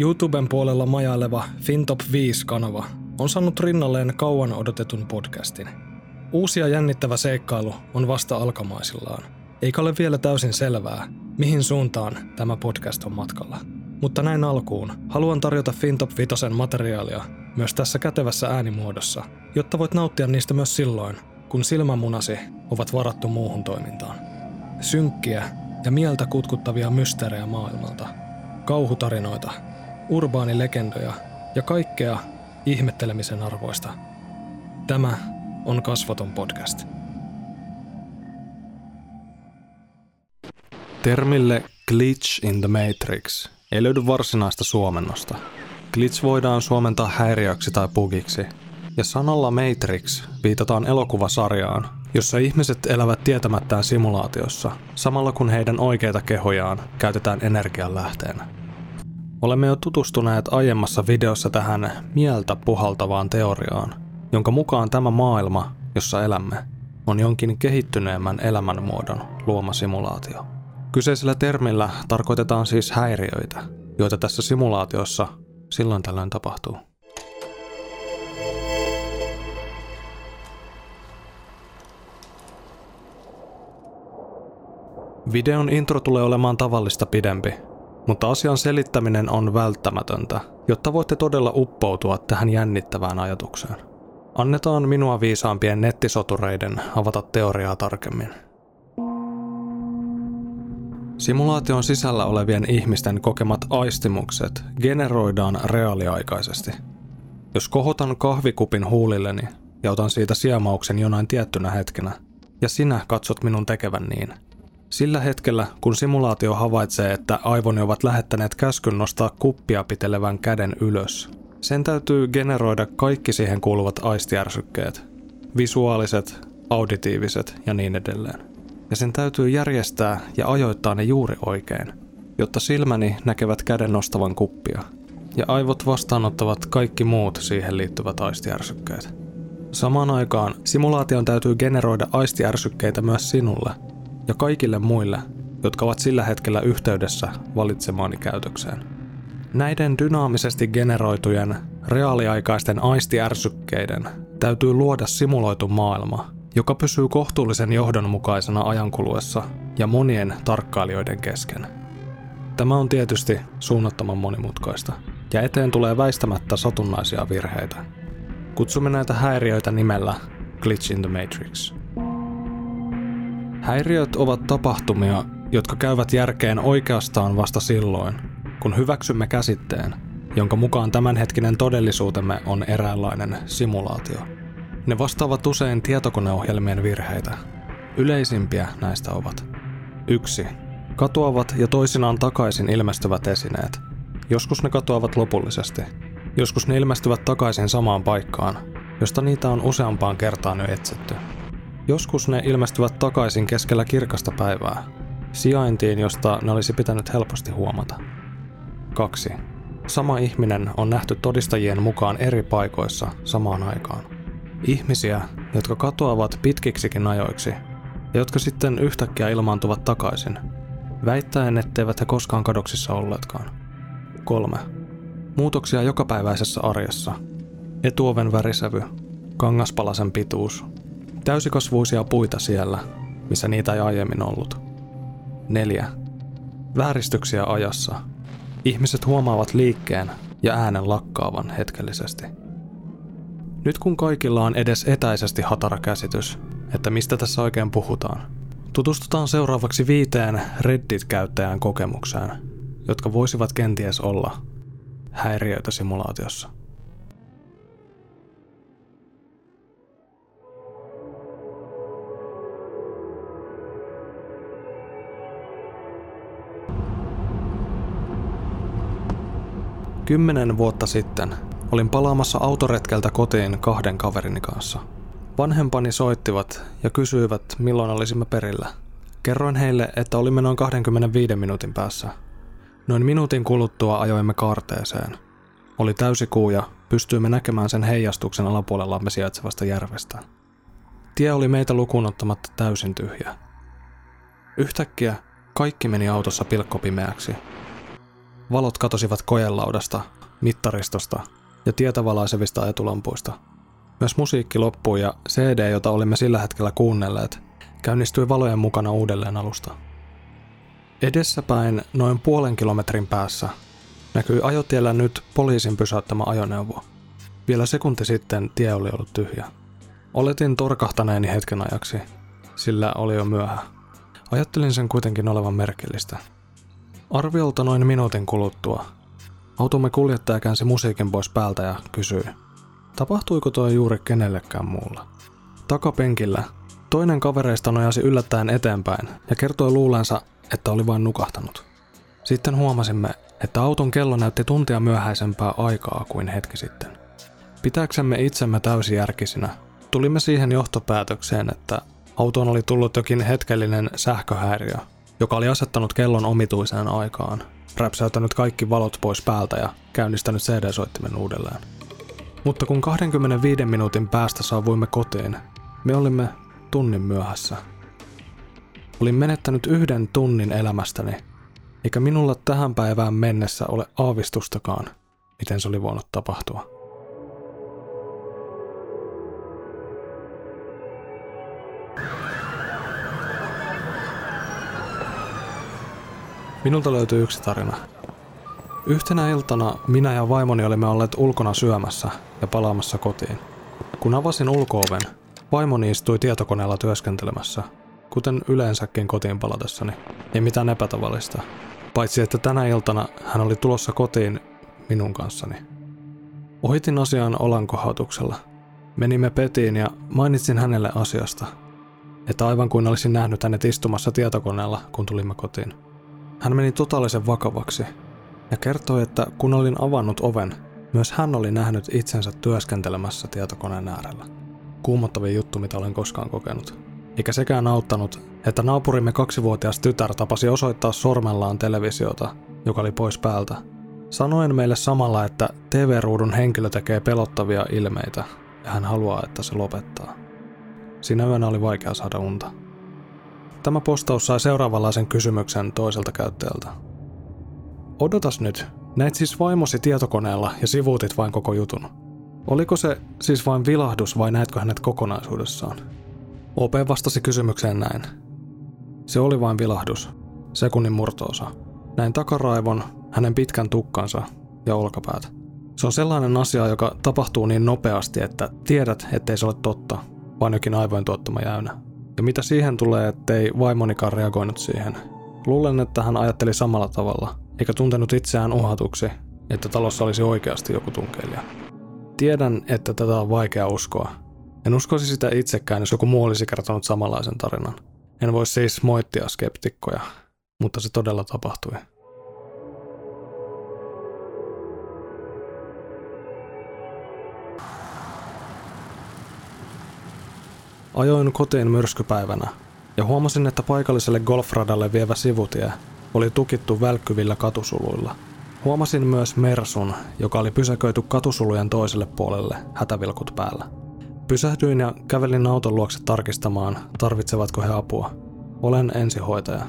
YouTuben puolella majaileva FinTop 5-kanava on saanut rinnalleen kauan odotetun podcastin. Uusi ja jännittävä seikkailu on vasta alkamaisillaan, eikä ole vielä täysin selvää, mihin suuntaan tämä podcast on matkalla. Mutta näin alkuun haluan tarjota FinTop 5 materiaalia myös tässä kätevässä äänimuodossa, jotta voit nauttia niistä myös silloin, kun silmämunasi ovat varattu muuhun toimintaan. Synkkiä ja mieltä kutkuttavia mysteerejä maailmalta, kauhutarinoita, urbaanilegendoja ja kaikkea ihmettelemisen arvoista. Tämä on Kasvaton podcast. Termille glitch in the matrix ei löydy varsinaista suomennosta. Glitch voidaan suomentaa häiriöksi tai bugiksi, ja sanalla Matrix viitataan elokuvasarjaan, jossa ihmiset elävät tietämättään simulaatiossa, samalla kun heidän oikeita kehojaan käytetään energianlähteenä. Olemme jo tutustuneet aiemmassa videossa tähän mieltä puhaltavaan teoriaan, jonka mukaan tämä maailma, jossa elämme, on jonkin kehittyneemmän elämänmuodon luoma simulaatio. Kyseisellä termillä tarkoitetaan siis häiriöitä, joita tässä simulaatiossa silloin tällöin tapahtuu. Videon intro tulee olemaan tavallista pidempi, mutta asian selittäminen on välttämätöntä, jotta voitte todella uppoutua tähän jännittävään ajatukseen. Annetaan minua viisaampien nettisotureiden avata teoriaa tarkemmin. Simulaation sisällä olevien ihmisten kokemat aistimukset generoidaan reaaliaikaisesti. Jos kohotan kahvikupin huulilleni ja otan siitä siemauksen jonain tiettynä hetkenä, ja sinä katsot minun tekevän niin – sillä hetkellä, kun simulaatio havaitsee, että aivoni ovat lähettäneet käskyn nostaa kuppia pitelevän käden ylös, sen täytyy generoida kaikki siihen kuuluvat aistiärsykkeet, visuaaliset, auditiiviset ja niin edelleen. Ja sen täytyy järjestää ja ajoittaa ne juuri oikein, jotta silmäni näkevät käden nostavan kuppia, ja aivot vastaanottavat kaikki muut siihen liittyvät aistiärsykkeet. Samaan aikaan simulaation täytyy generoida aistiärsykkeitä myös sinulle – ja kaikille muille, jotka ovat sillä hetkellä yhteydessä valitsemaani käytökseen. Näiden dynaamisesti generoitujen, reaaliaikaisten aistiärsykkeiden täytyy luoda simuloitu maailma, joka pysyy kohtuullisen johdonmukaisena ajankuluessa ja monien tarkkailijoiden kesken. Tämä on tietysti suunnattoman monimutkaista, ja eteen tulee väistämättä satunnaisia virheitä. Kutsumme näitä häiriöitä nimellä Glitch in the Matrix. Häiriöt ovat tapahtumia, jotka käyvät järkeen oikeastaan vasta silloin, kun hyväksymme käsitteen, jonka mukaan tämänhetkinen todellisuutemme on eräänlainen simulaatio. Ne vastaavat usein tietokoneohjelmien virheitä. Yleisimpiä näistä ovat 1. Katoavat ja toisinaan takaisin ilmestyvät esineet. Joskus ne katoavat lopullisesti. Joskus ne ilmestyvät takaisin samaan paikkaan, josta niitä on useampaan kertaan jo etsitty. Joskus ne ilmestyvät takaisin keskellä kirkasta päivää, sijaintiin, josta ne olisi pitänyt helposti huomata. 2. Sama ihminen on nähty todistajien mukaan eri paikoissa samaan aikaan. Ihmisiä, jotka katoavat pitkiksikin ajoiksi ja jotka sitten yhtäkkiä ilmaantuvat takaisin, väittäen, etteivät he koskaan kadoksissa olleetkaan. 3. Muutoksia jokapäiväisessä arjessa. Etuoven värisävy, kangaspalasen pituus, Täysikasvuisia puita siellä, missä niitä ei aiemmin ollut. 4. Vääristyksiä ajassa. Ihmiset huomaavat liikkeen ja äänen lakkaavan hetkellisesti. Nyt kun kaikilla on edes etäisesti hatara käsitys, että mistä tässä oikein puhutaan, tutustutaan seuraavaksi viiteen Reddit-käyttäjän kokemukseen, jotka voisivat kenties olla häiriöitä simulaatiossa. Kymmenen vuotta sitten olin palaamassa autoretkeltä kotiin kahden kaverini kanssa. Vanhempani soittivat ja kysyivät, milloin olisimme perillä. Kerroin heille, että olimme noin 25 minuutin päässä. Noin minuutin kuluttua ajoimme kaarteeseen. Oli täysi kuu ja pystyimme näkemään sen heijastuksen alapuolellamme sijaitsevasta järvestä. Tie oli meitä lukuun ottamatta täysin tyhjä. Yhtäkkiä kaikki meni autossa pilkkopimeäksi valot katosivat kojelaudasta, mittaristosta ja tietä valaisevista etulampuista. Myös musiikki loppui ja CD, jota olimme sillä hetkellä kuunnelleet, käynnistyi valojen mukana uudelleen alusta. Edessäpäin noin puolen kilometrin päässä näkyi ajotiellä nyt poliisin pysäyttämä ajoneuvo. Vielä sekunti sitten tie oli ollut tyhjä. Oletin torkahtaneeni hetken ajaksi, sillä oli jo myöhä. Ajattelin sen kuitenkin olevan merkillistä. Arviolta noin minuutin kuluttua automme kuljettaja käänsi musiikin pois päältä ja kysyi, tapahtuiko tuo juuri kenellekään muulla. Takapenkillä toinen kavereista nojasi yllättäen eteenpäin ja kertoi luulensa, että oli vain nukahtanut. Sitten huomasimme, että auton kello näytti tuntia myöhäisempää aikaa kuin hetki sitten. Pitääksemme itsemme täysijärkisinä, tulimme siihen johtopäätökseen, että autoon oli tullut jokin hetkellinen sähköhäiriö, joka oli asettanut kellon omituiseen aikaan, räpsäyttänyt kaikki valot pois päältä ja käynnistänyt CD-soittimen uudelleen. Mutta kun 25 minuutin päästä saavuimme kotiin, me olimme tunnin myöhässä. Olin menettänyt yhden tunnin elämästäni, eikä minulla tähän päivään mennessä ole aavistustakaan, miten se oli voinut tapahtua. Minulta löytyy yksi tarina. Yhtenä iltana minä ja vaimoni olimme olleet ulkona syömässä ja palaamassa kotiin. Kun avasin ulkooven, vaimoni istui tietokoneella työskentelemässä, kuten yleensäkin kotiin palatessani. Ei mitään epätavallista. Paitsi että tänä iltana hän oli tulossa kotiin minun kanssani. Ohitin asian olankohautuksella. Menimme Petiin ja mainitsin hänelle asiasta, että aivan kuin olisin nähnyt hänet istumassa tietokoneella, kun tulimme kotiin. Hän meni totaalisen vakavaksi ja kertoi, että kun olin avannut oven, myös hän oli nähnyt itsensä työskentelemässä tietokoneen äärellä. Kuumottavin juttu, mitä olen koskaan kokenut. Eikä sekään auttanut, että naapurimme kaksivuotias tytär tapasi osoittaa sormellaan televisiota, joka oli pois päältä. Sanoen meille samalla, että TV-ruudun henkilö tekee pelottavia ilmeitä ja hän haluaa, että se lopettaa. Siinä yönä oli vaikea saada unta. Tämä postaus sai seuraavanlaisen kysymyksen toiselta käyttäjältä. Odotas nyt, näit siis vaimosi tietokoneella ja sivuutit vain koko jutun. Oliko se siis vain vilahdus vai näetkö hänet kokonaisuudessaan? OP vastasi kysymykseen näin. Se oli vain vilahdus, sekunnin murtoosa. Näin takaraivon, hänen pitkän tukkansa ja olkapäät. Se on sellainen asia, joka tapahtuu niin nopeasti, että tiedät, ettei se ole totta, vaan jokin aivojen tuottama jäynä. Ja mitä siihen tulee, ettei vaimonikaan reagoinut siihen? Luulen, että hän ajatteli samalla tavalla, eikä tuntenut itseään uhatuksi, että talossa olisi oikeasti joku tunkeilija. Tiedän, että tätä on vaikea uskoa. En uskoisi sitä itsekään, jos joku muu olisi kertonut samanlaisen tarinan. En voi siis moittia skeptikkoja, mutta se todella tapahtui. Ajoin kotiin myrskypäivänä ja huomasin, että paikalliselle golfradalle vievä sivutie oli tukittu välkkyvillä katusuluilla. Huomasin myös Mersun, joka oli pysäköity katusulujen toiselle puolelle hätävilkut päällä. Pysähdyin ja kävelin auton luokse tarkistamaan, tarvitsevatko he apua. Olen ensihoitaja.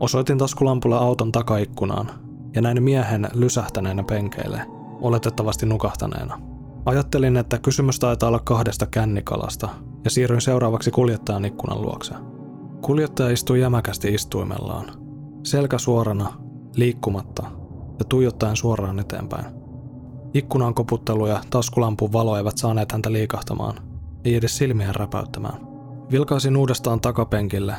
Osoitin taskulampulla auton takaikkunaan ja näin miehen lysähtäneenä penkeille, oletettavasti nukahtaneena. Ajattelin, että kysymys taitaa olla kahdesta kännikalasta, ja siirryin seuraavaksi kuljettajan ikkunan luokse. Kuljettaja istui jämäkästi istuimellaan, selkä suorana, liikkumatta ja tuijottaen suoraan eteenpäin. Ikkunan koputtelu ja taskulampun valo eivät saaneet häntä liikahtamaan, ei edes silmiä räpäyttämään. Vilkaisin uudestaan takapenkille,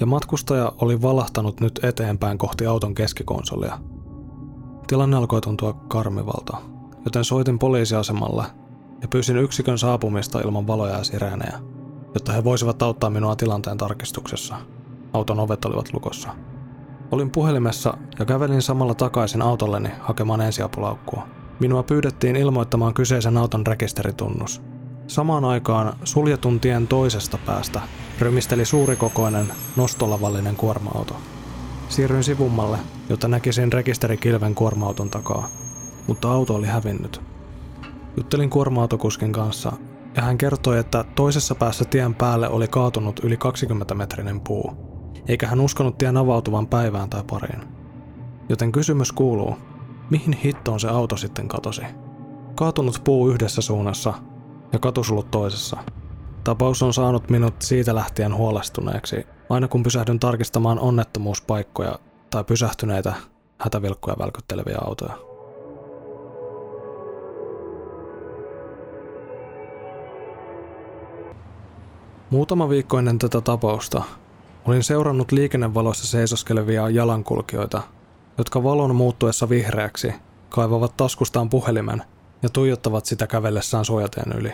ja matkustaja oli valahtanut nyt eteenpäin kohti auton keskikonsolia. Tilanne alkoi tuntua karmivalta, joten soitin poliisiasemalle ja pyysin yksikön saapumista ilman valoja ja sireenejä, jotta he voisivat auttaa minua tilanteen tarkistuksessa. Auton ovet olivat lukossa. Olin puhelimessa ja kävelin samalla takaisin autolleni hakemaan ensiapulaukkua. Minua pyydettiin ilmoittamaan kyseisen auton rekisteritunnus. Samaan aikaan suljetun tien toisesta päästä rymisteli suurikokoinen, nostolavallinen kuorma-auto. Siirryin sivummalle, jotta näkisin rekisterikilven kuorma-auton takaa, mutta auto oli hävinnyt. Juttelin kuorma-autokuskin kanssa ja hän kertoi, että toisessa päässä tien päälle oli kaatunut yli 20-metrinen puu, eikä hän uskonut tien avautuvan päivään tai pariin. Joten kysymys kuuluu, mihin hittoon se auto sitten katosi? Kaatunut puu yhdessä suunnassa ja katusulut toisessa. Tapaus on saanut minut siitä lähtien huolestuneeksi, aina kun pysähdyn tarkistamaan onnettomuuspaikkoja tai pysähtyneitä hätävilkkuja välkytteleviä autoja. Muutama viikko ennen tätä tapausta olin seurannut liikennevaloissa seisoskelevia jalankulkijoita, jotka valon muuttuessa vihreäksi kaivavat taskustaan puhelimen ja tuijottavat sitä kävellessään suojateen yli.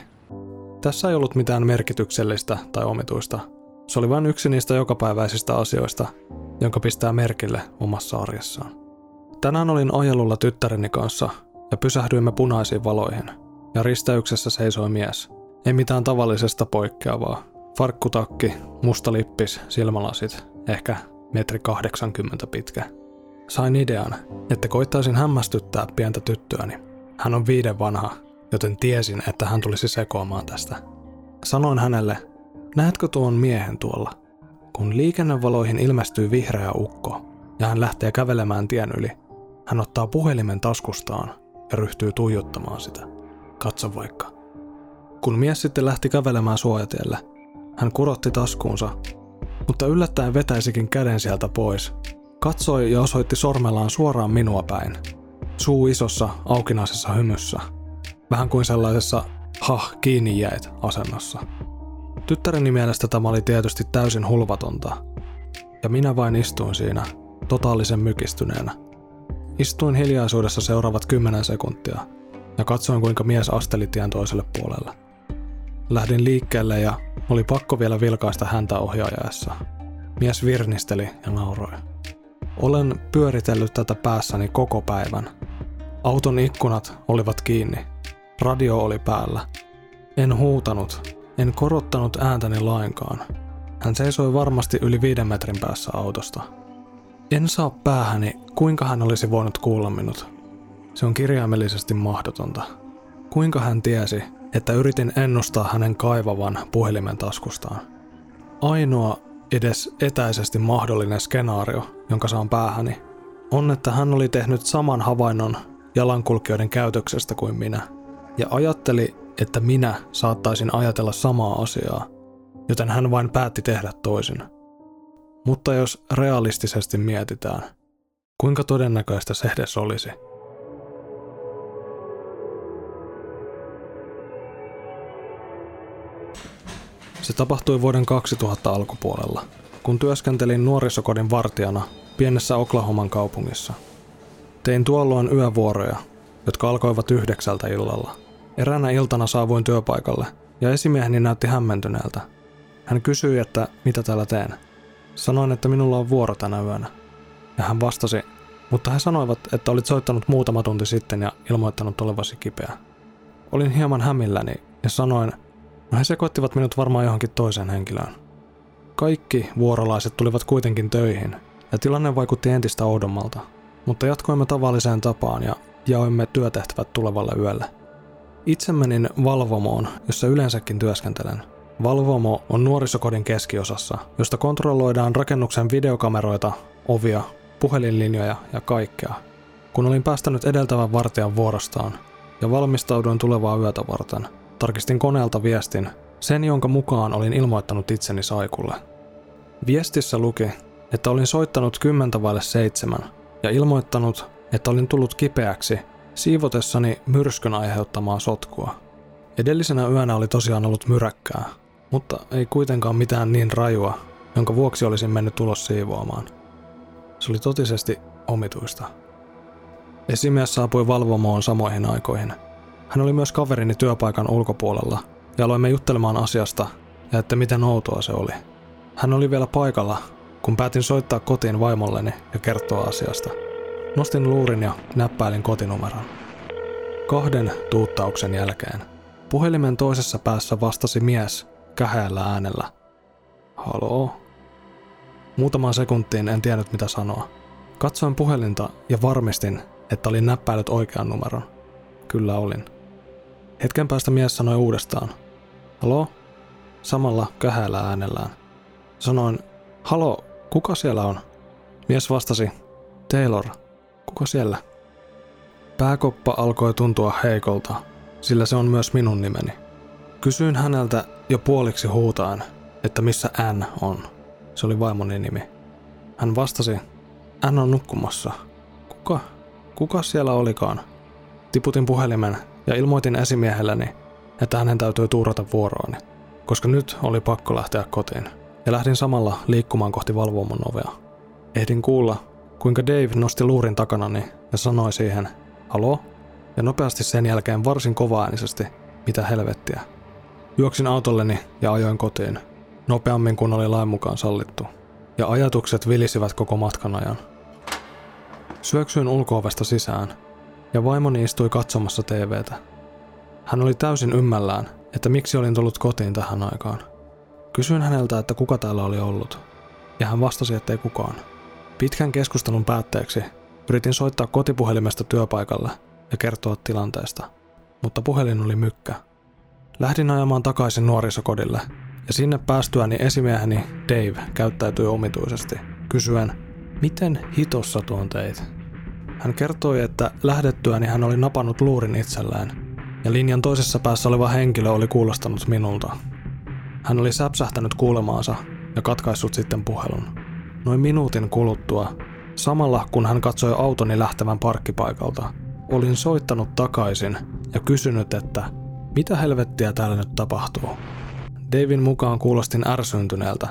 Tässä ei ollut mitään merkityksellistä tai omituista. Se oli vain yksi niistä jokapäiväisistä asioista, jonka pistää merkille omassa arjessaan. Tänään olin ajelulla tyttäreni kanssa ja pysähdyimme punaisiin valoihin. Ja risteyksessä seisoi mies. Ei mitään tavallisesta poikkeavaa. Farkkutakki, musta lippis, silmälasit, ehkä metri 80 pitkä. Sain idean, että koittaisin hämmästyttää pientä tyttöäni. Hän on viiden vanha, joten tiesin, että hän tulisi sekoamaan tästä. Sanoin hänelle, näetkö tuon miehen tuolla? Kun liikennevaloihin ilmestyy vihreä ukko ja hän lähtee kävelemään tien yli, hän ottaa puhelimen taskustaan ja ryhtyy tuijottamaan sitä. Katso vaikka. Kun mies sitten lähti kävelemään suojatielle, hän kurotti taskuunsa, mutta yllättäen vetäisikin käden sieltä pois. Katsoi ja osoitti sormellaan suoraan minua päin. Suu isossa, aukinaisessa hymyssä. Vähän kuin sellaisessa hah, kiinni jäit asennossa. Tyttäreni mielestä tämä oli tietysti täysin hulvatonta. Ja minä vain istuin siinä, totaalisen mykistyneenä. Istuin hiljaisuudessa seuraavat kymmenen sekuntia ja katsoin kuinka mies asteli tien toiselle puolelle. Lähdin liikkeelle ja oli pakko vielä vilkaista häntä ohjaajaessa. Mies virnisteli ja nauroi. Olen pyöritellyt tätä päässäni koko päivän. Auton ikkunat olivat kiinni. Radio oli päällä. En huutanut, en korottanut ääntäni lainkaan. Hän seisoi varmasti yli viiden metrin päässä autosta. En saa päähäni, kuinka hän olisi voinut kuulla minut. Se on kirjaimellisesti mahdotonta. Kuinka hän tiesi, että yritin ennustaa hänen kaivavan puhelimen taskustaan. Ainoa edes etäisesti mahdollinen skenaario, jonka saan päähäni, on, että hän oli tehnyt saman havainnon jalankulkijoiden käytöksestä kuin minä, ja ajatteli, että minä saattaisin ajatella samaa asiaa, joten hän vain päätti tehdä toisin. Mutta jos realistisesti mietitään, kuinka todennäköistä se edes olisi? Se tapahtui vuoden 2000 alkupuolella, kun työskentelin nuorisokodin vartijana pienessä Oklahoman kaupungissa. Tein tuolloin yövuoroja, jotka alkoivat yhdeksältä illalla. Eräänä iltana saavuin työpaikalle ja esimieheni näytti hämmentyneeltä. Hän kysyi, että mitä täällä teen. Sanoin, että minulla on vuoro tänä yönä. Ja hän vastasi, mutta he sanoivat, että olit soittanut muutama tunti sitten ja ilmoittanut olevasi kipeä. Olin hieman hämilläni ja sanoin, No he sekoittivat minut varmaan johonkin toiseen henkilöön. Kaikki vuorolaiset tulivat kuitenkin töihin, ja tilanne vaikutti entistä oudommalta, mutta jatkoimme tavalliseen tapaan ja jaoimme työtehtävät tulevalle yölle. Itse menin Valvomoon, jossa yleensäkin työskentelen. Valvomo on nuorisokodin keskiosassa, josta kontrolloidaan rakennuksen videokameroita, ovia, puhelinlinjoja ja kaikkea. Kun olin päästänyt edeltävän vartijan vuorostaan ja valmistauduin tulevaa yötä varten – Tarkistin koneelta viestin, sen jonka mukaan olin ilmoittanut itseni Saikulle. Viestissä luki, että olin soittanut kymmentä vaille seitsemän ja ilmoittanut, että olin tullut kipeäksi siivotessani myrskyn aiheuttamaa sotkua. Edellisenä yönä oli tosiaan ollut myräkkää, mutta ei kuitenkaan mitään niin rajua, jonka vuoksi olisin mennyt ulos siivoamaan. Se oli totisesti omituista. Esimies saapui valvomoon samoihin aikoihin – hän oli myös kaverini työpaikan ulkopuolella ja aloimme juttelemaan asiasta ja että miten outoa se oli. Hän oli vielä paikalla, kun päätin soittaa kotiin vaimolleni ja kertoa asiasta. Nostin luurin ja näppäilin kotinumeron. Kahden tuuttauksen jälkeen puhelimen toisessa päässä vastasi mies käheällä äänellä. Haloo? Muutamaan sekuntiin en tiennyt mitä sanoa. Katsoin puhelinta ja varmistin, että olin näppäillyt oikean numeron. Kyllä olin. Hetken päästä mies sanoi uudestaan. Halo? Samalla kähällä äänellään. Sanoin, halo, kuka siellä on? Mies vastasi, Taylor. Kuka siellä? Pääkoppa alkoi tuntua heikolta, sillä se on myös minun nimeni. Kysyin häneltä jo puoliksi huutaan, että missä N on. Se oli vaimoni nimi. Hän vastasi, N on nukkumassa. Kuka? Kuka siellä olikaan? Tiputin puhelimen ja ilmoitin esimiehelleni, että hänen täytyy tuurata vuorooni, koska nyt oli pakko lähteä kotiin. Ja lähdin samalla liikkumaan kohti valvomon ovea. Ehdin kuulla, kuinka Dave nosti luurin takanani ja sanoi siihen, halo? Ja nopeasti sen jälkeen varsin kovaäänisesti, mitä helvettiä. Juoksin autolleni ja ajoin kotiin, nopeammin kuin oli lain mukaan sallittu. Ja ajatukset vilisivät koko matkan ajan. Syöksyin ulkoovesta sisään, ja vaimoni istui katsomassa TVtä. Hän oli täysin ymmällään, että miksi olin tullut kotiin tähän aikaan. Kysyin häneltä, että kuka täällä oli ollut, ja hän vastasi, ettei kukaan. Pitkän keskustelun päätteeksi yritin soittaa kotipuhelimesta työpaikalle ja kertoa tilanteesta, mutta puhelin oli mykkä. Lähdin ajamaan takaisin nuorisokodille, ja sinne päästyäni esimieheni Dave käyttäytyi omituisesti, kysyen, miten hitossa tuon teit? Hän kertoi, että lähdettyäni hän oli napannut luurin itselleen, ja linjan toisessa päässä oleva henkilö oli kuulostanut minulta. Hän oli säpsähtänyt kuulemaansa ja katkaissut sitten puhelun. Noin minuutin kuluttua, samalla kun hän katsoi autoni lähtevän parkkipaikalta, olin soittanut takaisin ja kysynyt, että mitä helvettiä täällä nyt tapahtuu. Davin mukaan kuulostin ärsyntyneeltä.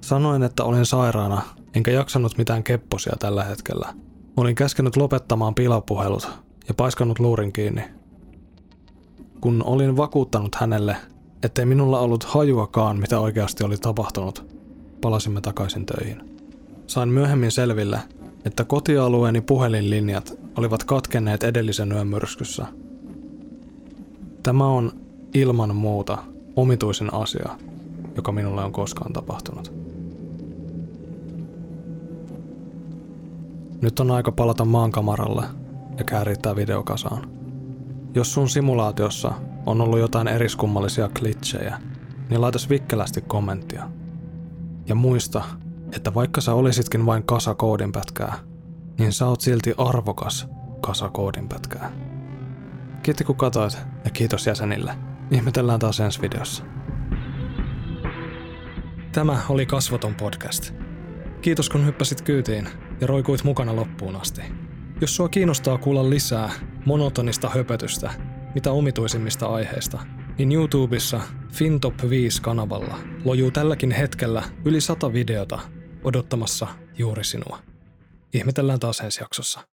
Sanoin, että olin sairaana, enkä jaksanut mitään kepposia tällä hetkellä. Olin käskenyt lopettamaan pilapuhelut ja paiskannut luurin kiinni. Kun olin vakuuttanut hänelle, ettei minulla ollut hajuakaan, mitä oikeasti oli tapahtunut, palasimme takaisin töihin. Sain myöhemmin selville, että kotialueeni puhelinlinjat olivat katkenneet edellisen yön myrskyssä. Tämä on ilman muuta omituisin asia, joka minulle on koskaan tapahtunut. Nyt on aika palata maankamaralle ja käärittää videokasaan. Jos sun simulaatiossa on ollut jotain eriskummallisia klitsejä, niin laita vikkelästi kommenttia. Ja muista, että vaikka sä olisitkin vain kasa koodinpätkää, niin sä oot silti arvokas kasa koodinpätkää. Kiitos kun katsoit ja kiitos jäsenille. Ihmetellään taas ensi videossa. Tämä oli Kasvoton podcast. Kiitos kun hyppäsit kyytiin ja roikuit mukana loppuun asti. Jos sua kiinnostaa kuulla lisää monotonista höpötystä, mitä omituisimmista aiheista, niin YouTubessa FinTop 5-kanavalla lojuu tälläkin hetkellä yli sata videota odottamassa juuri sinua. Ihmetellään taas ensi jaksossa.